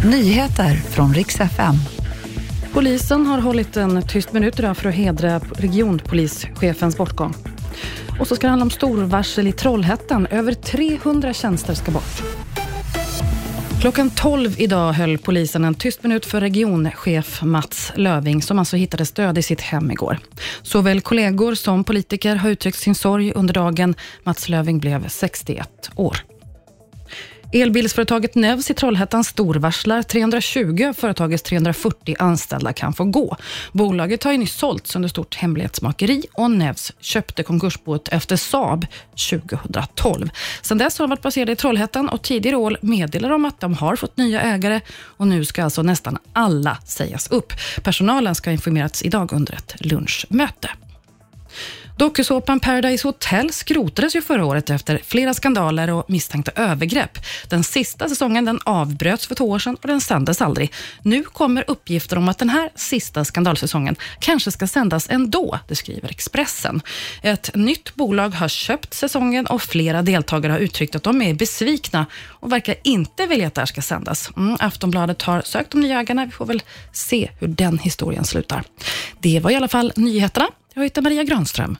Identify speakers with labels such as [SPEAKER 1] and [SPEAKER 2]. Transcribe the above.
[SPEAKER 1] Nyheter från riks FM.
[SPEAKER 2] Polisen har hållit en tyst minut idag för att hedra regionpolischefens bortgång. Och så ska det handla om storvarsel i Trollhättan. Över 300 tjänster ska bort. Klockan 12 idag höll polisen en tyst minut för regionchef Mats Löving, som alltså hittades död i sitt hem igår. Såväl kollegor som politiker har uttryckt sin sorg under dagen. Mats Löving blev 61 år. Elbilsföretaget Nevs i Trollhättan storvarslar. 320 av företagets 340 anställda kan få gå. Bolaget har ju nyss sålts under stort hemlighetsmakeri och Nevs köpte konkursboet efter Saab 2012. Sedan dess har de varit baserade i Trollhättan och tidigare år meddelade de att de har fått nya ägare och nu ska alltså nästan alla sägas upp. Personalen ska informerats idag under ett lunchmöte. Dokusåpan Paradise Hotel skrotades ju förra året efter flera skandaler och misstänkta övergrepp. Den sista säsongen den avbröts för två år sedan och den sändes aldrig. Nu kommer uppgifter om att den här sista skandalsäsongen kanske ska sändas ändå, det skriver Expressen. Ett nytt bolag har köpt säsongen och flera deltagare har uttryckt att de är besvikna och verkar inte vilja att det här ska sändas. Mm, Aftonbladet har sökt de nya ägarna. Vi får väl se hur den historien slutar. Det var i alla fall nyheterna. Jag heter Maria Granström.